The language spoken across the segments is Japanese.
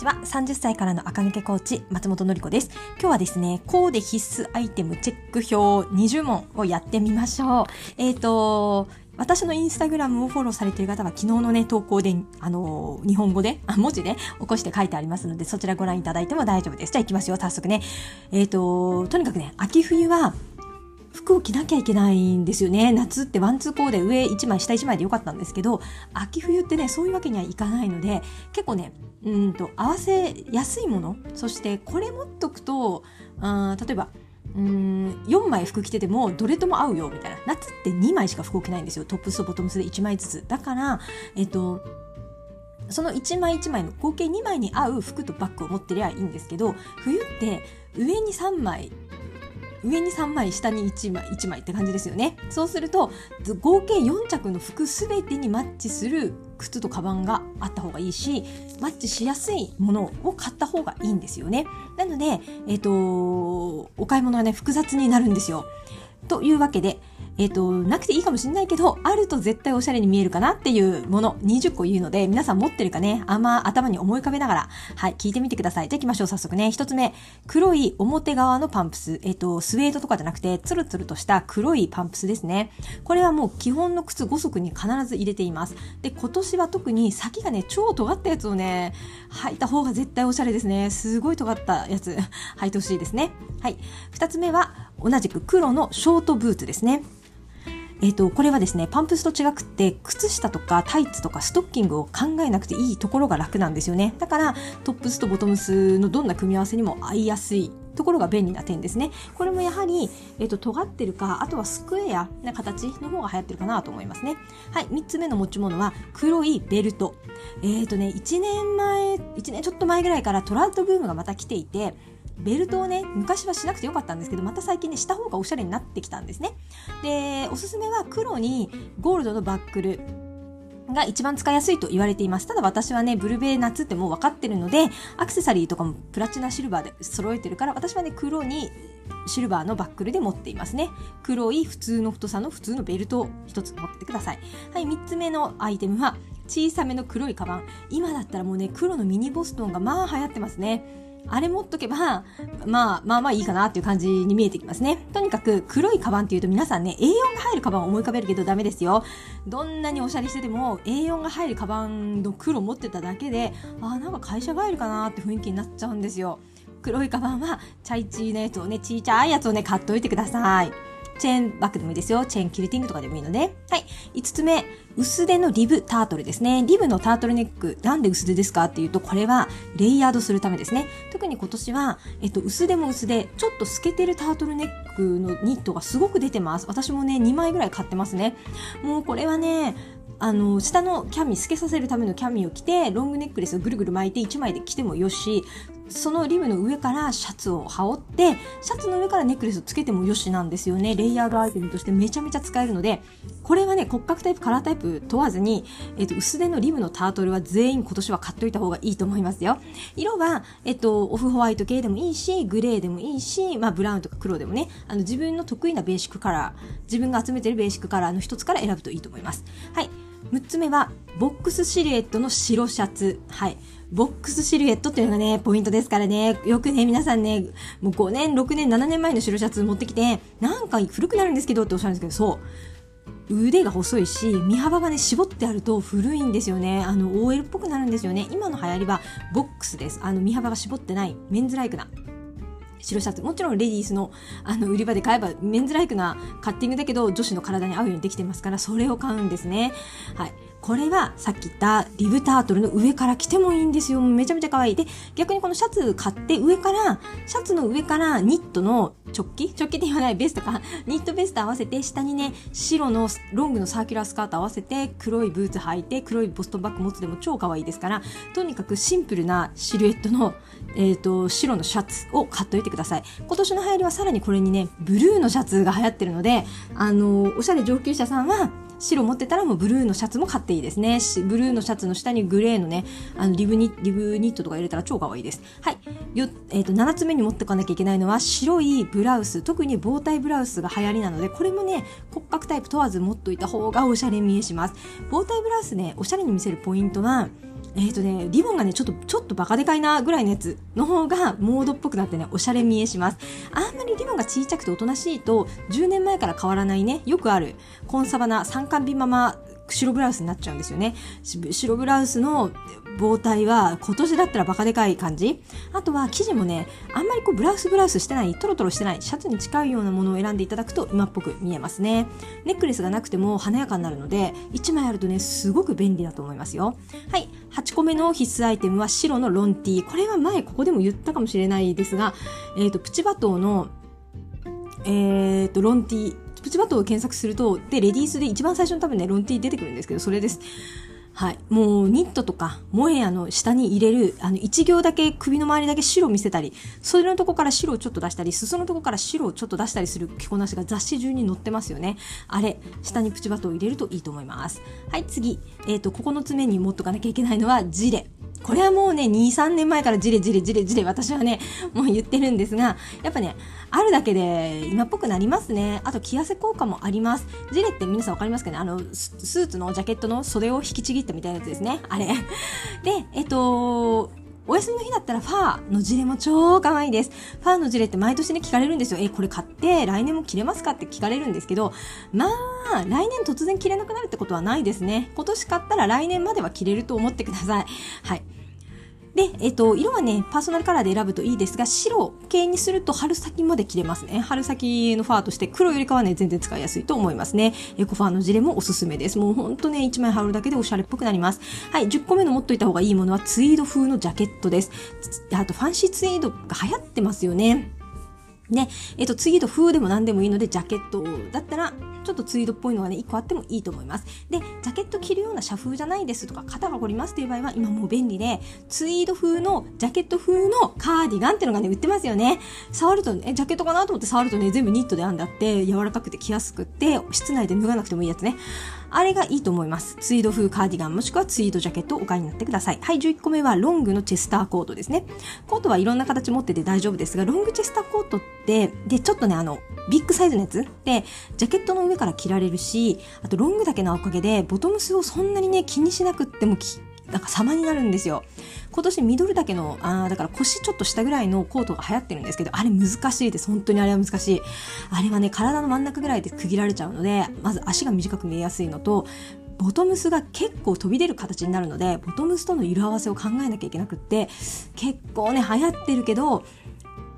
ちは。30歳からの赤抜けコーチ、松本のり子です。今日はですね、コーデ必須アイテムチェック表20問をやってみましょう。えっ、ー、と、私のインスタグラムをフォローされている方は昨日のね、投稿で、あの日本語で、あ、文字で起こして書いてありますので、そちらご覧いただいても大丈夫です。じゃあ行きますよ、早速ね。えっ、ー、と、とにかくね、秋冬は、服を着なきゃいけないんですよね。夏ってワンツーコーデ上1枚下1枚でよかったんですけど秋冬ってねそういうわけにはいかないので結構ねうんと合わせやすいものそしてこれ持っとくとあ例えばうん4枚服着ててもどれとも合うよみたいな。夏って2枚しか服を着ないんですよ。トップスとボトムスで1枚ずつ。だからえっとその1枚1枚の合計2枚に合う服とバッグを持ってりゃいいんですけど冬って上に3枚上に3枚下に1枚1枚って感じですよね。そうすると合計4着の服すべてにマッチする靴とカバンがあった方がいいしマッチしやすいものを買った方がいいんですよね。なのでえっ、ー、とお買い物はね複雑になるんですよ。というわけでえっ、ー、と、なくていいかもしれないけど、あると絶対おしゃれに見えるかなっていうもの、20個言うので、皆さん持ってるかね、あんま頭に思い浮かべながら、はい、聞いてみてください。じゃあ行きましょう、早速ね。一つ目、黒い表側のパンプス。えっ、ー、と、スウェードとかじゃなくて、ツルツルとした黒いパンプスですね。これはもう基本の靴5足に必ず入れています。で、今年は特に先がね、超尖ったやつをね、履いた方が絶対おしゃれですね。すごい尖ったやつ、履いてほしいですね。はい。二つ目は、同じく黒のショートブーツですね。えっ、ー、と、これはですね、パンプスと違くって、靴下とかタイツとかストッキングを考えなくていいところが楽なんですよね。だから、トップスとボトムスのどんな組み合わせにも合いやすいところが便利な点ですね。これもやはり、えっ、ー、と、尖ってるか、あとはスクエアな形の方が流行ってるかなと思いますね。はい、3つ目の持ち物は、黒いベルト。えっ、ー、とね、1年前、1年ちょっと前ぐらいからトラウトブームがまた来ていて、ベルトをね昔はしなくてよかったんですけどまた最近ねした方がおしゃれになってきたんですねでおすすめは黒にゴールドのバックルが一番使いやすいと言われています。ただ私はね、ブルベ夏ってもう分かってるので、アクセサリーとかもプラチナシルバーで揃えてるから、私はね、黒にシルバーのバックルで持っていますね。黒い普通の太さの普通のベルトを一つ持ってください。はい、三つ目のアイテムは、小さめの黒いカバン。今だったらもうね、黒のミニボストンがまあ流行ってますね。あれ持っとけば、まあ、まあまあいいかなっていう感じに見えてきますね。とにかく黒いカバンっていうと皆さんね、A4 が入るカバンを思い浮かべるけどダメですよ。どんなにおしゃれしてても A4 が入るカバンの黒持ってただけで、ああ、なんか会社帰るかなって雰囲気になっちゃうんですよ。黒いカバンは、チャイチーなやつをね、ちいちゃいやつをね、買っといてください。チェーンバッグでもいいですよ。チェーンキルティングとかでもいいので。はい。5つ目、薄手のリブタートルですね。リブのタートルネック、なんで薄手ですかっていうと、これはレイヤードするためですね。特に今年は、えっと、薄手も薄手、ちょっと透けてるタートルネックのニットがすごく出てます。私もね、2枚ぐらい買ってますね。もうこれはね、あの、下のキャミ、透けさせるためのキャミを着て、ロングネックレスをぐるぐる巻いて1枚で着てもよし、そのリブの上からシャツを羽織って、シャツの上からネックレスをつけてもよしなんですよね。レイヤードアイテムとしてめちゃめちゃ使えるので、これはね、骨格タイプ、カラータイプ問わずに、えっ、と、薄手のリブのタートルは全員今年は買っといた方がいいと思いますよ。色は、えっ、と、オフホワイト系でもいいし、グレーでもいいし、まあ、ブラウンとか黒でもね、あの、自分の得意なベーシックカラー、自分が集めてるベーシックカラーの一つから選ぶといいと思います。はい。6つ目は、ボックスシルエットの白シャツ。はい。ボックスシルエットっていうのがね、ポイントですからね。よくね、皆さんね、もう5年、6年、7年前の白シャツ持ってきて、なんか古くなるんですけどっておっしゃるんですけど、そう。腕が細いし、身幅がね、絞ってあると古いんですよね。あの、OL っぽくなるんですよね。今の流行りは、ボックスです。あの、身幅が絞ってない、メンズライクな。白シャツ。もちろんレディースのあの売り場で買えばメンズライクなカッティングだけど女子の体に合うようにできてますからそれを買うんですね。はい。これはさっき言ったリブタートルの上から着てもいいんですよ。めちゃめちゃ可愛い。で、逆にこのシャツ買って上から、シャツの上からニットのチョッキ？チョッキって言わないベストか。ニットベスト合わせて、下にね、白のロングのサーキュラースカート合わせて、黒いブーツ履いて、黒いボストンバッグ持つでも超可愛いですから、とにかくシンプルなシルエットの、えっ、ー、と、白のシャツを買っといてください。今年の流行りはさらにこれにね、ブルーのシャツが流行ってるので、あの、おしゃれ上級者さんは、白持ってたらもうブルーのシャツも買っていいですね。ブルーのシャツの下にグレーのね、あのリブニリブニットとか入れたら超可愛いです。はい。よえっ、ー、と、7つ目に持ってかなきゃいけないのは白いブラウス。特に防体ブラウスが流行りなので、これもね、骨格タイプ問わず持っといた方がおしゃれ見えします。防体ブラウスね、おしゃれに見せるポイントは、えっ、ー、とね、リボンがね、ちょっと、ちょっとバカでかいなぐらいのやつの方がモードっぽくなってね、おしゃれ見えします。あんまりリボンが小さくておとなしいと、10年前から変わらないね、よくある、コンサバな三冠ビママ白ブラウスになっちゃうんですよね。白ブラウスの棒体は今年だったらバカでかい感じ。あとは生地もね、あんまりこうブラウスブラウスしてない、トロトロしてない、シャツに近いようなものを選んでいただくと今っぽく見えますね。ネックレスがなくても華やかになるので、1枚あるとね、すごく便利だと思いますよ。はい。8個目の必須アイテムは白のロンティー。これは前ここでも言ったかもしれないですが、えっ、ー、と、プチバトーのえっ、ー、と、ロンティー、プチバトを検索すると、で、レディースで一番最初に多分ね、ロンティー出てくるんですけど、それです。はい。もう、ニットとか、モヘアの下に入れる、あの、一行だけ、首の周りだけ白見せたり、それのとこから白をちょっと出したり、裾のとこから白をちょっと出したりする着こなしが雑誌中に載ってますよね。あれ、下にプチバトを入れるといいと思います。はい、次。えっ、ー、と、9つ目に持っとかなきゃいけないのは、ジレ。これはもうね、2、3年前からジレジレジレジレ私はね、もう言ってるんですが、やっぱね、あるだけで今っぽくなりますね。あと、着痩せ効果もあります。ジレって皆さんわかりますかね？あの、スーツのジャケットの袖を引きちぎったみたいなやつですね。あれ。で、えっと、お休みの日だったらファーのジレも超可愛いです。ファーのジレって毎年ね聞かれるんですよ。え、これ買って来年も着れますかって聞かれるんですけど、まあ、来年突然着れなくなるってことはないですね。今年買ったら来年までは着れると思ってください。はい。で、えっと、色はね、パーソナルカラーで選ぶといいですが、白系にすると春先まで着れますね。春先のファーとして黒よりかはね、全然使いやすいと思いますね。エコファーのジレもおすすめです。もうほんとね、1枚羽織るだけでおしゃれっぽくなります。はい、10個目の持っといた方がいいものはツイード風のジャケットです。あと、ファンシーツイードが流行ってますよね。ね、えっ、と、ツイード風でも何でもいいので、ジャケットだったら、ちょっとツイードっぽいのがね、1個あってもいいと思います。で、ジャケット着るような社風じゃないですとか、肩が凝りますっていう場合は、今もう便利で、ツイード風の、ジャケット風のカーディガンっていうのがね、売ってますよね。触るとね、ジャケットかなと思って触るとね、全部ニットで編んであって、柔らかくて着やすくって、室内で脱がなくてもいいやつね。あれがいいと思います。ツイード風カーディガンもしくはツイードジャケットをお買いになってください。はい、11個目はロングのチェスターコートですね。コートはいろんな形持ってて大丈夫ですが、ロングチェスターコートって、で、ちょっとね、あの、ビッグサイズのやつで、ジャケットの上から着られるし、あとロングだけのおかげで、ボトムスをそんなにね、気にしなくってもなんか様になるんですよ。今年ミドル丈の、あだから腰ちょっと下ぐらいのコートが流行ってるんですけど、あれ難しいです。本当にあれは難しい。あれはね、体の真ん中ぐらいで区切られちゃうので、まず足が短く見えやすいのと、ボトムスが結構飛び出る形になるので、ボトムスとの色合わせを考えなきゃいけなくって、結構ね、流行ってるけど、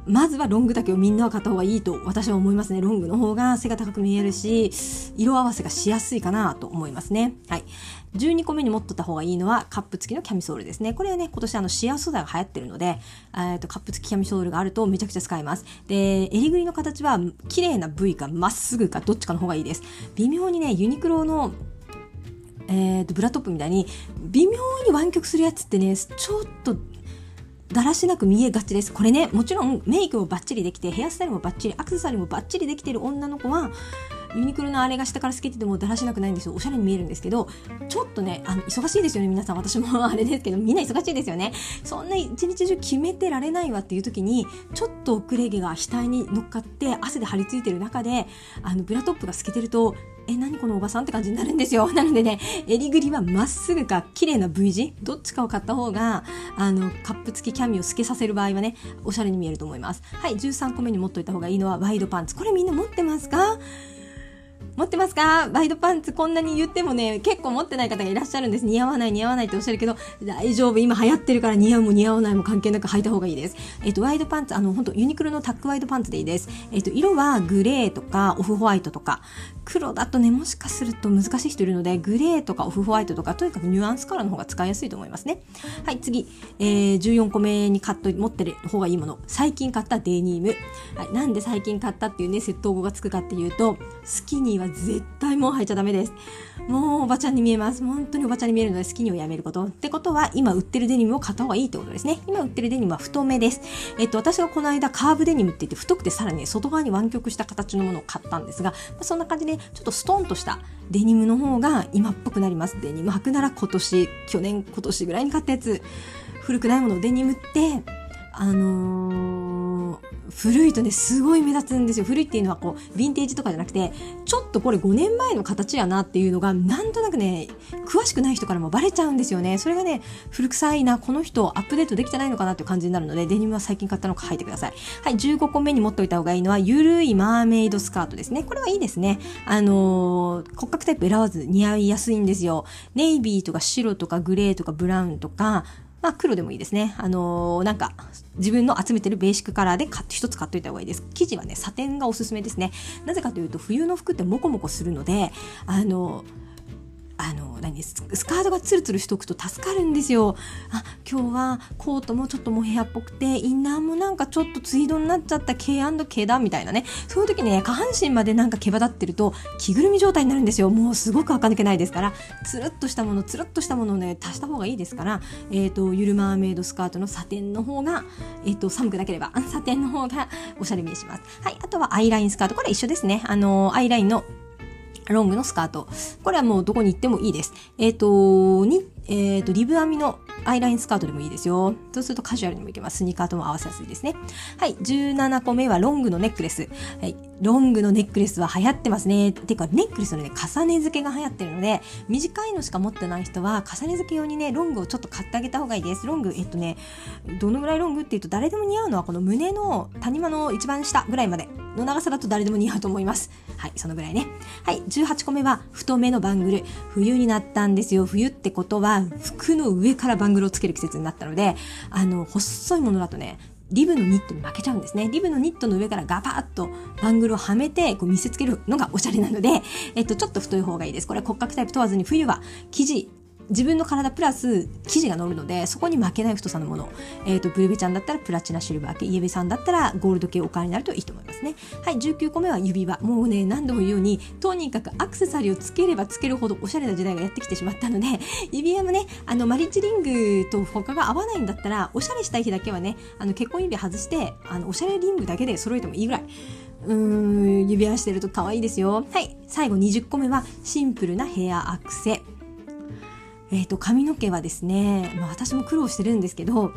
まずはロング丈をみんなは買った方がいいと私は思いますね。ロングの方が背が高く見えるし、色合わせがしやすいかなと思いますね。はい。12個目に持っとった方がいいのはカップ付きのキャミソールですね。これはね、今年あのシア素材が流行ってるので、えっとカップ付きキャミソールがあるとめちゃくちゃ使えます。で、襟ぐりの形は綺麗な部位かまっすぐかどっちかの方がいいです。微妙にね、ユニクロのえーと、ブラトップみたいに微妙に湾曲するやつってねちょっとだらしなく見えがちです。これね、もちろんメイクもバッチリできて、ヘアスタイルもバッチリ、アクセサリーもバッチリできてる女の子は、ユニクロのあれが下から透けててもだらしなくないんですよ。おしゃれに見えるんですけど、ちょっとね、あの、忙しいですよね、皆さん。私もあれですけど、みんな忙しいですよね。そんな一日中決めてられないわっていう時に、ちょっと遅れ毛が額に乗っかって汗で張り付いてる中で、あの、ブラトップが透けてると、え、何このおばさんって感じになるんですよ。なのでね、襟ぐりはまっすぐか綺麗な V 字、どっちかを買った方が、あの、カップ付きキャミを透けさせる場合はね、おしゃれに見えると思います。はい、13個目に持っといた方がいいのはワイドパンツ。これみんな持ってますか？持ってますか？ワイドパンツこんなに言ってもね、結構持ってない方がいらっしゃるんです。似合わない似合わないっておっしゃるけど、大丈夫。今流行ってるから似合うも似合わないも関係なく履いた方がいいです。えっ、と、ワイドパンツ、あの、本当ユニクロのタックワイドパンツでいいです。えっ、と、色はグレーとかオフホワイトとか、黒だとね、もしかすると難しい人いるので、グレーとかオフホワイトとか、とにかくニュアンスカラーの方が使いやすいと思いますね。はい、次、えー、14個目に買っと、持ってる方がいいもの。最近買ったデニム。はい、なんで最近買ったっていうね、窃盗語がつくかっていうと、スキニーは絶対もう履いちゃダメです。もうおばちゃんに見えます。本当におばちゃんに見えるので好きにをやめること。ってことは、今売ってるデニムを買った方がいいってことですね。今売ってるデニムは太めです。えっと、私がこの間カーブデニムって言って太くてさらに外側に湾曲した形のものを買ったんですが、まあ、そんな感じで、ちょっとストンとしたデニムの方が今っぽくなります。デニム履くなら今年、去年、今年ぐらいに買ったやつ。古くないもの、デニムって、あのー古いとね、すごい目立つんですよ。古いっていうのはこう、ヴィンテージとかじゃなくて、ちょっとこれ5年前の形やなっていうのが、なんとなくね、詳しくない人からもバレちゃうんですよね。それがね、古臭いな、この人アップデートできてないのかなっていう感じになるので、デニムは最近買ったのか履いてください。はい、15個目に持っておいた方がいいのは、ゆるいマーメイドスカートですね。これはいいですね。あのー、骨格タイプ選ばず似合いやすいんですよ。ネイビーとか白とかグレーとかブラウンとか、まあ黒でもいいですね。あのー、なんか自分の集めてるベーシックカラーで一つ買っといた方がいいです。生地はね、サテンがおすすめですね。なぜかというと冬の服ってモコモコするので、あのーあの何スカートがツルツルしとくと助かるんですよ。あ今日はコートもちょっとモヘアっぽくてインナーもなんかちょっとツイードになっちゃった K&K だみたいなね。そういう時ね下半身までなんか毛羽立ってると着ぐるみ状態になるんですよ。もうすごく垢抜けないですから。つるっとしたものつるっとしたものをね足した方がいいですから。え、ー、とゆるマーメイドスカートのサテンの方がえっ、ー、と寒くなければサテンの方がおしゃれ見えします。はいあとはアイラインスカート。これ一緒ですね。あのアイラインのロングのスカート。これはもうどこに行ってもいいです。えっ、ー、と、に、えっ、ー、と、リブ編みのアイラインスカートでもいいですよ。そうするとカジュアルにもいけます。スニーカーとも合わせやすいですね。はい。17個目はロングのネックレス。はい。ロングのネックレスは流行ってますね。てか、ネックレスのね、重ね付けが流行ってるので、短いのしか持ってない人は、重ね付け用にね、ロングをちょっと買ってあげた方がいいです。ロング、えっとね、どのぐらいロングっていうと、誰でも似合うのはこの胸の谷間の一番下ぐらいまでの長さだと誰でも似合うと思います。はい、そのぐらいね。はい、18個目は太めのバングル。冬になったんですよ。冬ってことは、服の上からバングルングルをつける季節になったので、あの、細いものだとね、リブのニットに負けちゃうんですね。リブのニットの上からガバッとバングルをはめてこう見せつけるのがおしゃれなので、えっと、ちょっと太い方がいいです。これ骨格タイプ問わずに冬は生地自分の体プラス生地が乗るのでそこに負けない太さのもの、えーと、ブルベちゃんだったらプラチナシルバー系。イエベさんだったらゴールド系お買いになるといいと思いますね。はい19個目は指輪。もうね何度も言うようにとにかくアクセサリーをつければつけるほどおしゃれな時代がやってきてしまったので 指輪もねあのマリッジリングと他が合わないんだったらおしゃれしたい日だけはねあの結婚指輪外してあのおしゃれリングだけで揃えてもいいぐらい。うーん指輪してると可愛いですよ。はい最後20個目はシンプルなヘアアクセ。え、ー、と、髪の毛はですね、まあ、私も苦労してるんですけど、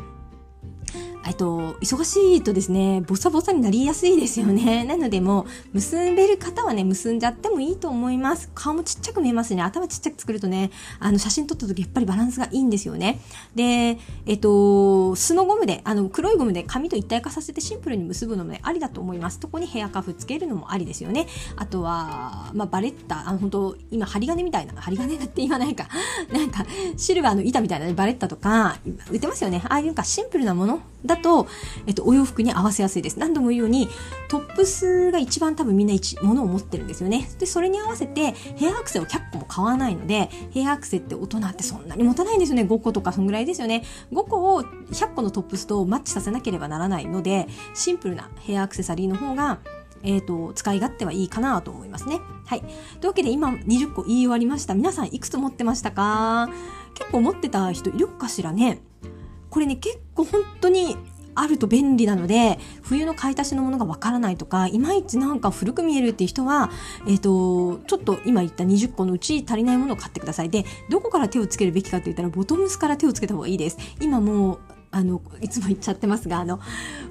えっと、忙しいとですね、ボサボサになりやすいですよね。なのでもう、結べる方はね、結んじゃってもいいと思います。顔もちっちゃく見えますね。頭ちっちゃく作るとね、あの、写真撮った時やっぱりバランスがいいんですよね。で、えっと、素のゴムで、あの、黒いゴムで髪と一体化させてシンプルに結ぶのもね、ありだと思います。そこにヘアカフつけるのもありですよね。あとは、まあ、バレッタ、あの、本当今、針金みたいな、針金だって言わないか。なんか、シルバーの板みたいな、ね、バレッタとか、売ってますよね。ああいうかシンプルなものだと、えっと、お洋服に合わせやすいです。何度も言うように、トップスが一番多分みんな一、ものを持ってるんですよね。で、それに合わせて、ヘアアクセを100個も買わないので、ヘアアクセって大人ってそんなに持たないんですよね。5個とかそんぐらいですよね。5個を100個のトップスとマッチさせなければならないので、シンプルなヘアアクセサリーの方が、え、ー、と、使い勝手はいいかなと思いますね。はい。というわけで今20個言い終わりました。皆さんいくつ持ってましたか？結構持ってた人いるかしらね？これね、結構本当にあると便利なので、冬の買い足しのものがわからないとか、いまいちなんか古く見えるっていう人は、えっ、ー、と、ちょっと今言った20個のうち足りないものを買ってください。で、どこから手をつけるべきかって言ったら、ボトムスから手をつけた方がいいです。今もう、あの、いつも言っちゃってますが、あの、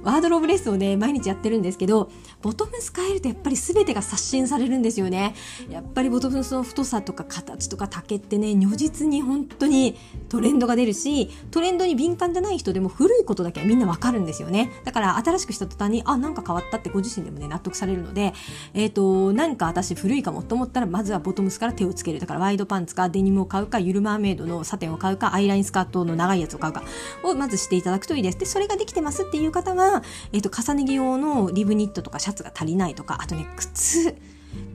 ワードローブレッスをね、毎日やってるんですけど、ボトムス変えるとやっぱり全てが刷新されるんですよね。やっぱりボトムスの太さとか形とか丈ってね、如実に本当にトレンドが出るし、トレンドに敏感じゃない人でも古いことだけはみんなわかるんですよね。だから新しくした途端に、あ、なんか変わったってご自身でもね、納得されるので、えっ、ー、と、なんか私古いかもと思ったら、まずはボトムスから手をつける。だからワイドパンツかデニムを買うか、ゆるマーメイドのサテンを買うか、アイラインスカートの長いやつを買うかをまずしていただくといいです。で、それができてますっていう方は、えっ、と、重ね着用のリブニットとかシャツが足りないとか、あとね、靴、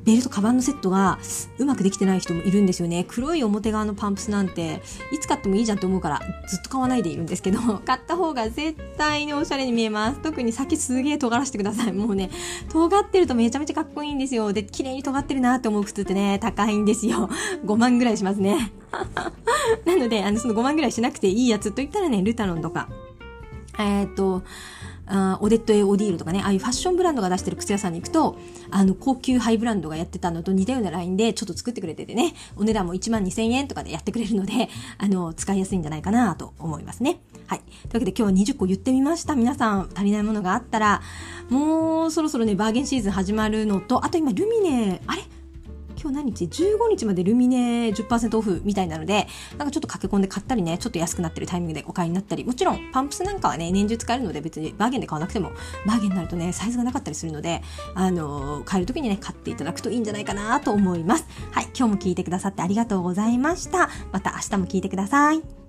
ベルト、カバンのセットがうまくできてない人もいるんですよね。黒い表側のパンプスなんて、いつ買ってもいいじゃんと思うから、ずっと買わないでいるんですけど、買った方が絶対におしゃれに見えます。特に先すげえ尖らせてください。もうね、尖ってるとめちゃめちゃかっこいいんですよ。で、綺麗に尖ってるなって思う靴ってね、高いんですよ。5万ぐらいしますね。なので、あの、その5万ぐらいしなくていいやつと言ったらね、ルタロンとか、えー、っと、あオデット・エ・オディールとかね、ああいうファッションブランドが出してる靴屋さんに行くと、あの、高級ハイブランドがやってたのと似たようなラインでちょっと作ってくれててね、お値段も1万2000円とかでやってくれるので、あの、使いやすいんじゃないかなと思いますね。はい。というわけで今日は20個言ってみました。皆さん足りないものがあったら、もうそろそろね、バーゲンシーズン始まるのと、あと今ルミネ、あれ？今日何日 ?15 日までルミネ10%オフみたいなので、なんかちょっと駆け込んで買ったりね、ちょっと安くなってるタイミングでお買いになったり、もちろんパンプスなんかはね、年中使えるので別にバーゲンで買わなくても、バーゲンになるとね、サイズがなかったりするので、あのー、買える時にね、買っていただくといいんじゃないかなと思います。はい、今日も聞いてくださってありがとうございました。また明日も聞いてください。